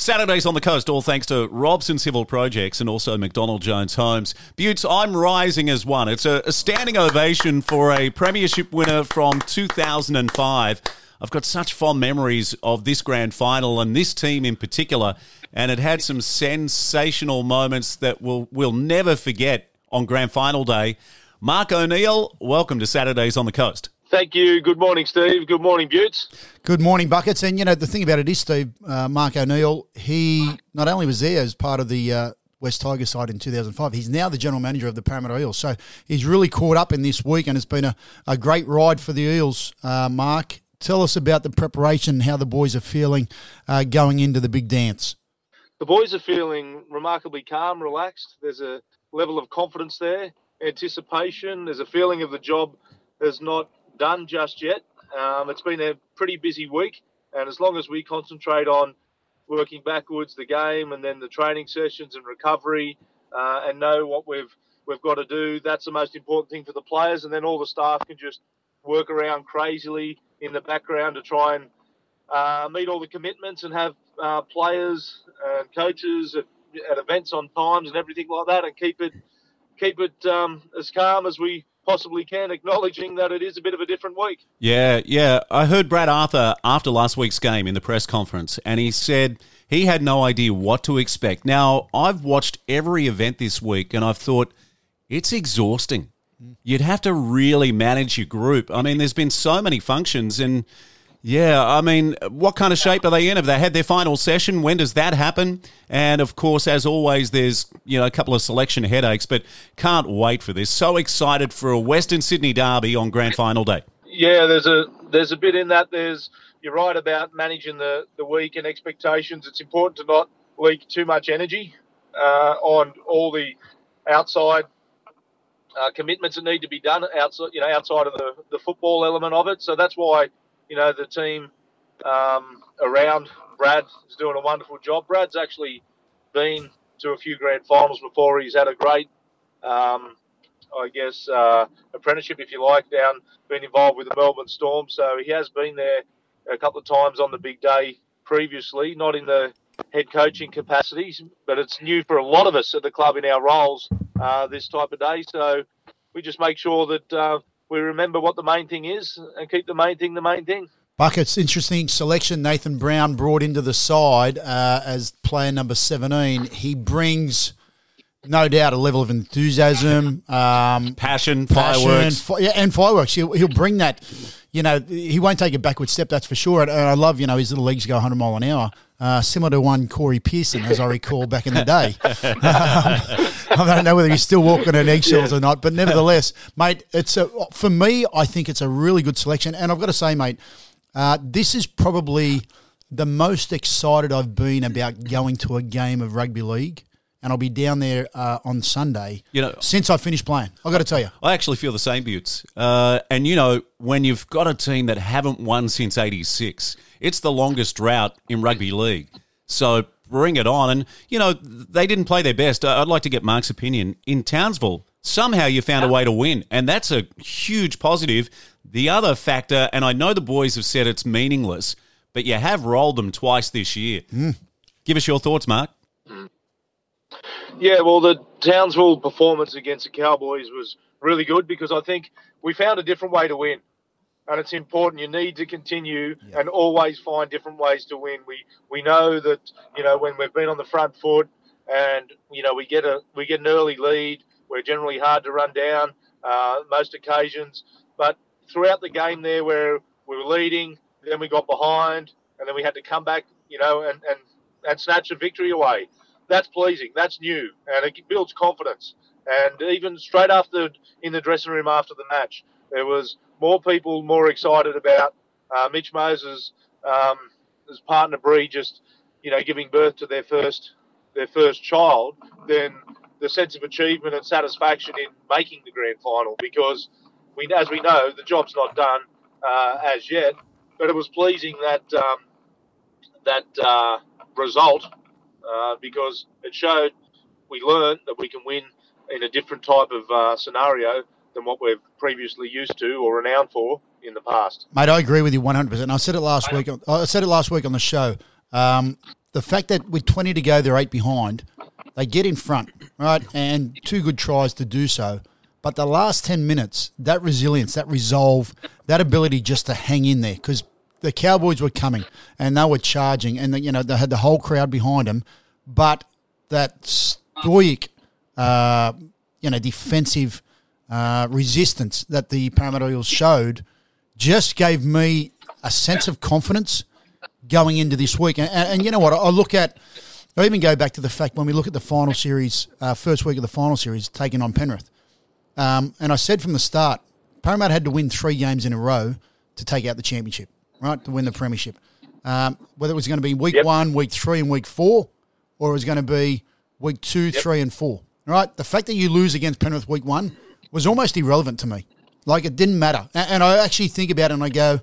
Saturdays on the coast, all thanks to Robson Civil Projects and also McDonald Jones Homes. Buttes, I'm rising as one. It's a, a standing ovation for a premiership winner from 2005. I've got such fond memories of this grand final and this team in particular, and it had some sensational moments that we'll, we'll never forget on grand final day. Mark O'Neill, welcome to Saturdays on the Coast. Thank you. Good morning, Steve. Good morning, Buttes. Good morning, Buckets. And, you know, the thing about it is, Steve, uh, Mark O'Neill, he not only was there as part of the uh, West Tiger side in 2005, he's now the general manager of the Parramatta Eels. So he's really caught up in this week and it's been a, a great ride for the Eels, uh, Mark. Tell us about the preparation, how the boys are feeling uh, going into the big dance. The boys are feeling remarkably calm, relaxed. There's a level of confidence there, anticipation. There's a feeling of the job is not done just yet. Um, it's been a pretty busy week, and as long as we concentrate on working backwards the game and then the training sessions and recovery, uh, and know what we've we've got to do, that's the most important thing for the players. And then all the staff can just work around crazily in the background to try and uh, meet all the commitments and have uh, players and coaches at, at, events on times and everything like that, and keep it keep it um, as calm as we possibly can, acknowledging that it is a bit of a different week. Yeah, yeah. I heard Brad Arthur after last week's game in the press conference, and he said he had no idea what to expect. Now, I've watched every event this week, and I've thought it's exhausting. Mm. You'd have to really manage your group. I mean, there's been so many functions, and yeah, I mean, what kind of shape are they in? Have they had their final session? When does that happen? And of course, as always, there's you know a couple of selection headaches, but can't wait for this. So excited for a Western Sydney derby on grand final day. Yeah, there's a there's a bit in that. There's you're right about managing the the week and expectations. It's important to not leak too much energy uh, on all the outside uh, commitments that need to be done outside you know outside of the the football element of it. So that's why you know, the team um, around Brad is doing a wonderful job. Brad's actually been to a few grand finals before. He's had a great, um, I guess, uh, apprenticeship, if you like, down being involved with the Melbourne Storm. So he has been there a couple of times on the big day previously, not in the head coaching capacities, but it's new for a lot of us at the club in our roles uh, this type of day. So we just make sure that uh, we remember what the main thing is and keep the main thing the main thing. Buckets, interesting selection. Nathan Brown brought into the side uh, as player number 17. He brings, no doubt, a level of enthusiasm, um, passion, fireworks. Fi- yeah, and fireworks. He'll, he'll bring that. You know, he won't take a backward step, that's for sure. And I love, you know, his little legs go 100 mile an hour uh, similar to one Corey Pearson, as I recall back in the day. um, I don't know whether he's still walking on eggshells or not, but nevertheless, mate, it's a, for me. I think it's a really good selection, and I've got to say, mate, uh, this is probably the most excited I've been about going to a game of rugby league and I'll be down there uh, on Sunday. You know, since I finished playing, I've got to tell you, I actually feel the same, Buttes. Uh, and you know, when you've got a team that haven't won since '86, it's the longest drought in rugby league. So bring it on. And you know, they didn't play their best. I'd like to get Mark's opinion in Townsville. Somehow you found a way to win, and that's a huge positive. The other factor, and I know the boys have said it's meaningless, but you have rolled them twice this year. Mm. Give us your thoughts, Mark. Yeah, well, the Townsville performance against the Cowboys was really good because I think we found a different way to win. And it's important. You need to continue yeah. and always find different ways to win. We we know that you know when we've been on the front foot and you know we get a we get an early lead. We're generally hard to run down uh, most occasions. But throughout the game there, where we were leading, then we got behind, and then we had to come back, you know, and and, and snatch a victory away that's pleasing. That's new, and it builds confidence. And even straight after in the dressing room after the match, there was more people more excited about uh, Mitch Moses, um, his partner Bree, just you know, giving birth to their first their first child, than the sense of achievement and satisfaction in making the grand final because we, as we know, the job's not done uh, as yet. But it was pleasing that um, that uh, result uh, because it showed we learned that we can win in a different type of uh, scenario than what we've previously used to or renowned for in the past. Mate, I agree with you 100%. I said it last week. I said it last week on the show. Um, the fact that with 20 to go, they're eight behind, they get in front, right? And two good tries to do so. But the last 10 minutes, that resilience, that resolve, that ability just to hang in there because the Cowboys were coming and they were charging and, the, you know, they had the whole crowd behind them. But that stoic, uh, you know, defensive uh, resistance that the Parramatta Eels showed just gave me a sense of confidence going into this week. And, and, and you know what? I look at, I even go back to the fact when we look at the final series, uh, first week of the final series, taking on Penrith. Um, and I said from the start, Parramatta had to win three games in a row to take out the championship, right? To win the premiership. Um, whether it was going to be week yep. one, week three, and week four, or it was going to be week two, yep. three, and four. Right? The fact that you lose against Penrith week one was almost irrelevant to me. Like it didn't matter. And, and I actually think about it and I go,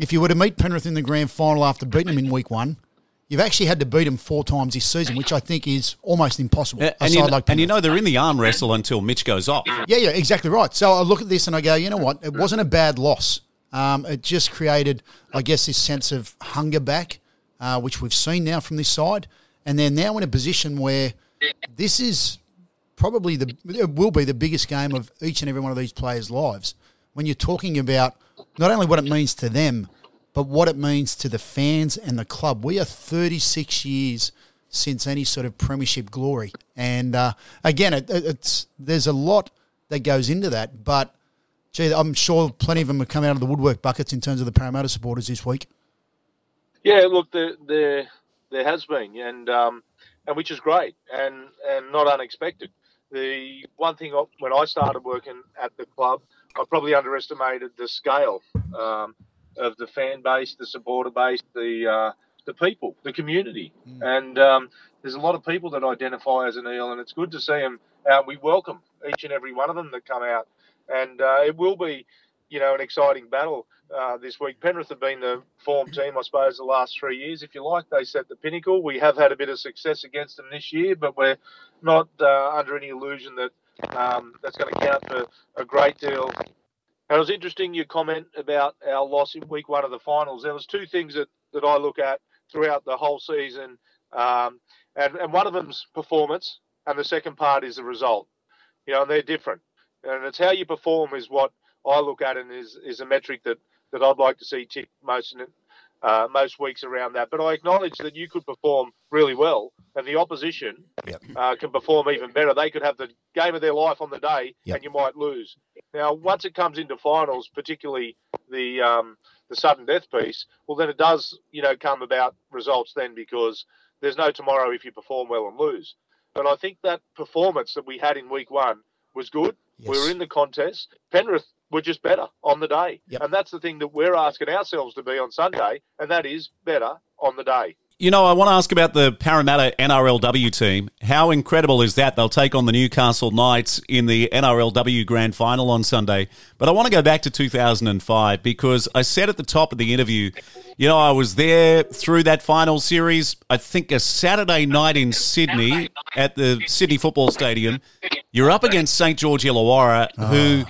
if you were to meet Penrith in the grand final after beating them in week one, you've actually had to beat them four times this season, which I think is almost impossible. Uh, and, you, like and, you, know they're in the arm wrestle until Mitch goes off. Yeah, yeah, exactly right. So I look at this and I go, you know what? It wasn't a bad loss. Um, it just created, I guess, this sense of hunger back, uh, which we've seen now from this side, and they're now in a position where this is probably the it will be the biggest game of each and every one of these players' lives. When you're talking about not only what it means to them, but what it means to the fans and the club. We are 36 years since any sort of premiership glory, and uh, again, it, it's there's a lot that goes into that. But gee, I'm sure plenty of them have come out of the woodwork buckets in terms of the Parramatta supporters this week. Yeah, look, there there, there has been, and um, and which is great and and not unexpected. The one thing when I started working at the club I probably underestimated the scale um, of the fan base, the supporter base, the uh, the people, the community, mm. and um, there's a lot of people that identify as an eel, and it's good to see them out. We welcome each and every one of them that come out, and uh, it will be, you know, an exciting battle uh, this week. Penrith have been the form team, I suppose, the last three years, if you like. They set the pinnacle. We have had a bit of success against them this year, but we're not uh, under any illusion that um, that's going to count for a great deal. And it was interesting your comment about our loss in week one of the finals. There was two things that, that I look at throughout the whole season, um, and, and one of them's performance, and the second part is the result. You know, and they're different, and it's how you perform is what I look at, and is is a metric that, that I'd like to see tick most uh, most weeks around that. But I acknowledge that you could perform really well, and the opposition yep. uh, can perform even better. They could have the game of their life on the day, yep. and you might lose. Now, once it comes into finals, particularly the um, the sudden death piece, well, then it does, you know, come about results then because there's no tomorrow if you perform well and lose. But I think that performance that we had in week one was good. Yes. We were in the contest. Penrith were just better on the day. Yep. And that's the thing that we're asking ourselves to be on Sunday, and that is better on the day. You know, I want to ask about the Parramatta NRLW team. How incredible is that? They'll take on the Newcastle Knights in the NRLW Grand Final on Sunday. But I want to go back to 2005 because I said at the top of the interview, you know, I was there through that final series. I think a Saturday night in Sydney at the Sydney Football Stadium. You're up against St George Illawarra, oh.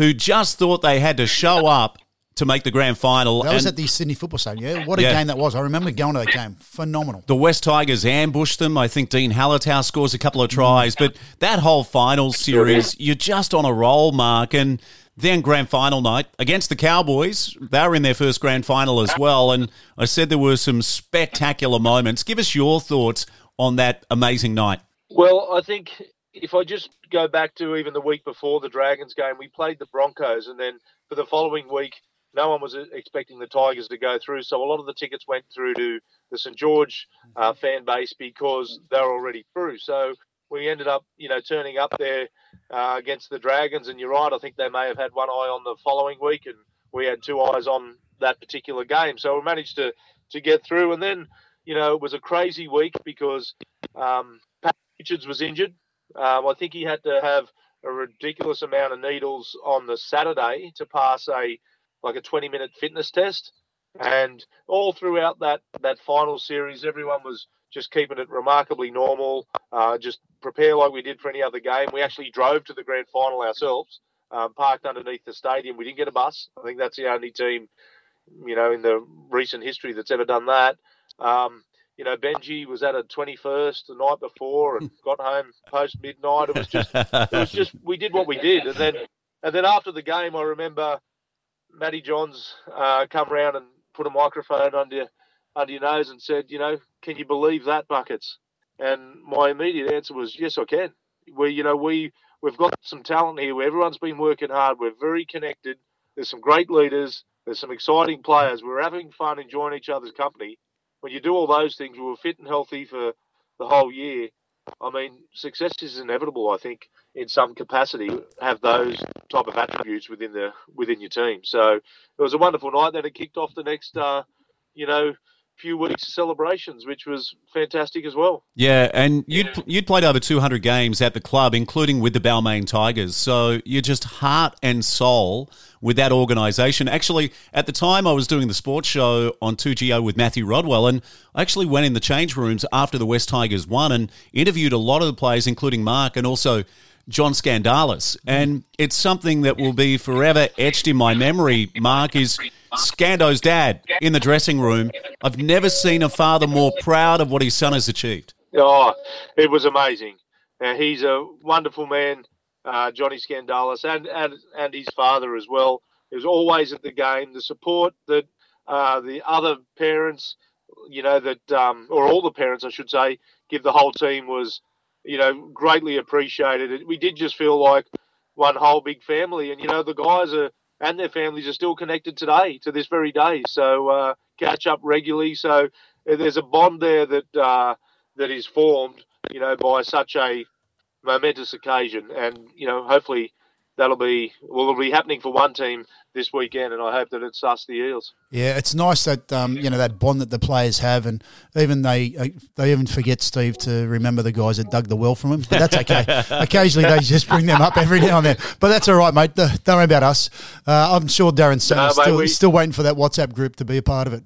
Who who just thought they had to show up to make the grand final. That was at the Sydney Football Stadium. Yeah, what a yeah. game that was! I remember going to that game. Phenomenal. The West Tigers ambushed them. I think Dene Halatau scores a couple of tries, but that whole final series, you're just on a roll, Mark, and. Then grand final night against the Cowboys. They were in their first grand final as well. And I said there were some spectacular moments. Give us your thoughts on that amazing night. Well, I think if I just go back to even the week before the Dragons game, we played the Broncos, and then for the following week, no one was expecting the Tigers to go through. So a lot of the tickets went through to the St George uh, fan base because they're already through. So we ended up, you know, turning up there uh, against the Dragons. And you're right, I think they may have had one eye on the following week, and we had two eyes on that particular game. So we managed to to get through, and then you know, it was a crazy week because um, Pat Richards was injured. Um, I think he had to have a ridiculous amount of needles on the Saturday to pass a like a 20 minute fitness test. And all throughout that that final series, everyone was just keeping it remarkably normal. Uh, just prepare like we did for any other game. We actually drove to the grand final ourselves, um, parked underneath the stadium. We didn't get a bus. I think that's the only team, you know, in the recent history that's ever done that. Um, you know, Benji was at a 21st the night before and got home post midnight. It was just, it was just, we did what we did, and then, and then after the game, I remember Matty Johns uh, come round and put a microphone under under your nose and said, you know, can you believe that buckets? And my immediate answer was, yes, I can. We, you know, we we've got some talent here. Where everyone's been working hard. We're very connected. There's some great leaders. There's some exciting players. We're having fun, enjoying each other's company. When you do all those things, we were fit and healthy for the whole year. I mean, success is inevitable. I think in some capacity have those type of attributes within the within your team. So it was a wonderful night. Then it kicked off the next, uh, you know, few weeks of celebrations, which was fantastic as well. Yeah, and you'd yeah. you'd played over 200 games at the club, including with the Balmain Tigers. So you're just heart and soul with that organisation. Actually, at the time, I was doing the sports show on 2GO with Matthew Rodwell, and I actually went in the change rooms after the West Tigers won and interviewed a lot of the players, including Mark and also John Skandalis. And it's something that will be forever etched in my memory, Mark, is Scando's dad in the dressing room. I've never seen a father more proud of what his son has achieved. Oh, it was amazing. Uh, he's a wonderful man, uh, Johnny Skandalis, and, and and his father as well. He was always at the game. The support that uh, the other parents, you know, that um, or all the parents, I should say, give the whole team was, you know, greatly appreciated. We did just feel like one whole big family, and you know, the guys are and their families are still connected today to this very day. So uh, catch up regularly. So uh, there's a bond there that uh, that is formed, you know, by such a momentous occasion, and you know, hopefully that'll be well, it'll be happening for one team this weekend, and I hope that it's us, the Eels. Yeah, it's nice that um, you know that bond that the players have, and even they uh, they even forget Steve to remember the guys that dug the well from him. But that's okay. Occasionally they just bring them up every now and then, but that's all right, mate. Don't worry about us. Uh, I'm sure Darren Senter's no, still, we, still waiting for that WhatsApp group to be a part of it.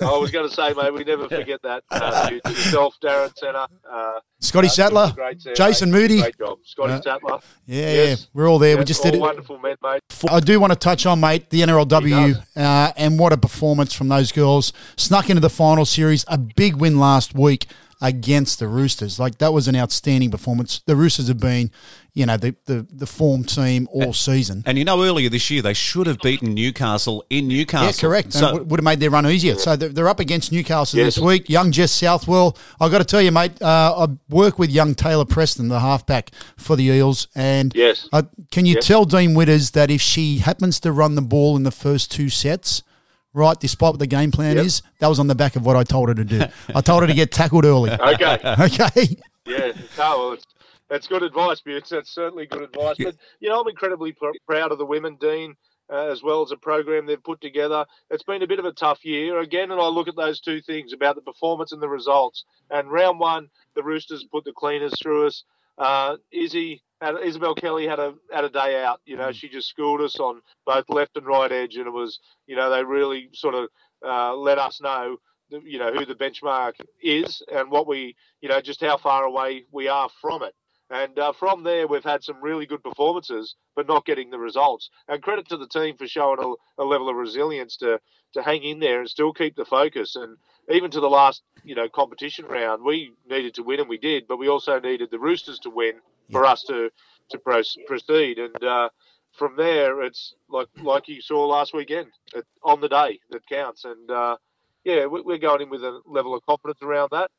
I was going to say, mate, we never forget that. Uh, yourself, Darren Senter, uh, Scotty uh, Sattler, Jason mate. Moodie. Great job. Scotty uh, Sattler. Yeah, yes. yeah, we're all there. Yeah, we just did it. Wonderful men, mate. I do want to touch on, mate, the NRLW uh, and what a performance from those girls. Snuck into the final series, a big win last week against the Roosters. Like that was an outstanding performance. The Roosters have been, you know, the the, the form team all season. And you know, earlier this year they should have beaten Newcastle in Newcastle. Yeah, correct. So, and would have made their run easier. So they're, they're up against Newcastle yes. this week. Young Jess Southwell. I got to tell you, mate. Uh, I work with young Taylor Preston, the halfback for the Eels, and yes, uh, can you yes. tell Dean Widders that if she happens to run the ball in the first two sets? right, despite what the game plan yep. is, that was on the back of what I told her to do. I told her to get tackled early. Okay. okay. Yeah, no, it's, that's good advice, Butts. That's certainly good advice. But, you know, I'm incredibly pr- proud of the women, Dean, uh, as well as a program they've put together. It's been a bit of a tough year. Again, and I look at those two things about the performance and the results. And round one, the Roosters put the cleaners through us. Uh, Izzy had, Isabelle Kelly had a had a day out. You know, mm. she just schooled us on both left and right edge, and it was you know they really sort of uh, let us know you know who the benchmark is and what we you know just how far away we are from it. And uh, from there, we've had some really good performances, but not getting the results. And credit to the team for showing a, a, level of resilience to to hang in there and still keep the focus. And even to the last, you know, competition round, we needed to win, and we did. But we also needed the Roosters to win for us to to proceed. And uh, from there, it's like like you saw last weekend, it, on the day that counts. And uh, yeah, we're going in with a level of confidence around that.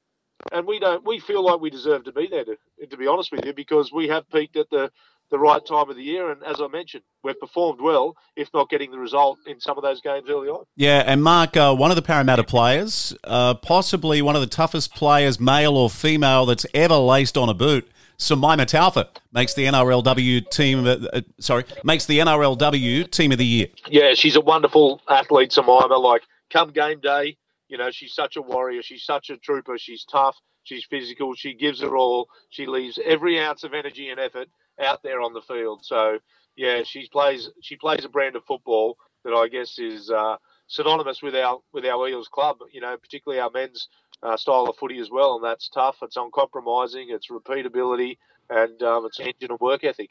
And we don't. We feel like we deserve to be there. To, to be honest with you, because we have peaked at the the right time of the year. And as I mentioned, we've performed well, if not getting the result in some of those games early on. Yeah, and Mark, uh, one of the Parramatta players, uh, possibly one of the toughest players, male or female, that's ever laced on a boot. Simaima Taufa makes the NRLW team. Uh, sorry, makes the NRLW team of the year. Yeah, she's a wonderful athlete, Simaima. Like come game day, You know, she's such a warrior. She's such a trooper. She's tough. She's physical. She gives her all. She leaves every ounce of energy and effort out there on the field. So yeah, she plays she plays a brand of football that I guess is uh, synonymous with our with our Eels club. You know, particularly our men's uh, style of footy as well, and that's tough. It's uncompromising. It's repeatability. And um, it's engine of work ethic.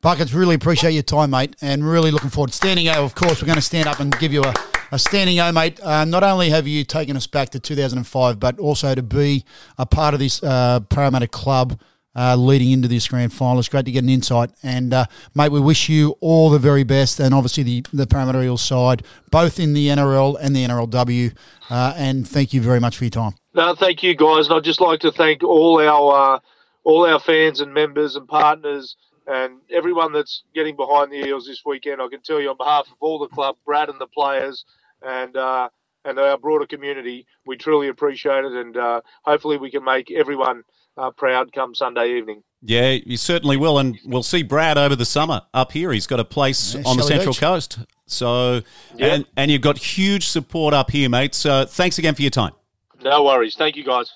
Buckets, really appreciate your time, mate, and really looking forward. To standing O, of course, we're going to stand up and give you a, a standing O, mate. Uh, not only have you taken us back to 2005, but also to be a part of this uh, Parramatta club uh, leading into this grand final. It's great to get an insight. And, uh, mate, we wish you all the very best and obviously the, the Parramatta Eels side, both in the NRL and the NRLW. Uh, and thank you very much for your time. No, thank you, guys. And I'd just like to thank all our, uh, all our fans and members and partners and everyone that's getting behind the Eels this weekend. I can tell you on behalf of all the club, Brad and the players, and uh, and our broader community, we truly appreciate it, and uh, hopefully we can make everyone uh, proud come Sunday evening. Yeah, you certainly will, and we'll see Brad over the summer up here. He's got a place yeah, on the Central Beach. Coast, so and and you've got huge support up here, mate. So thanks again for your time. No worries. Thank you, guys.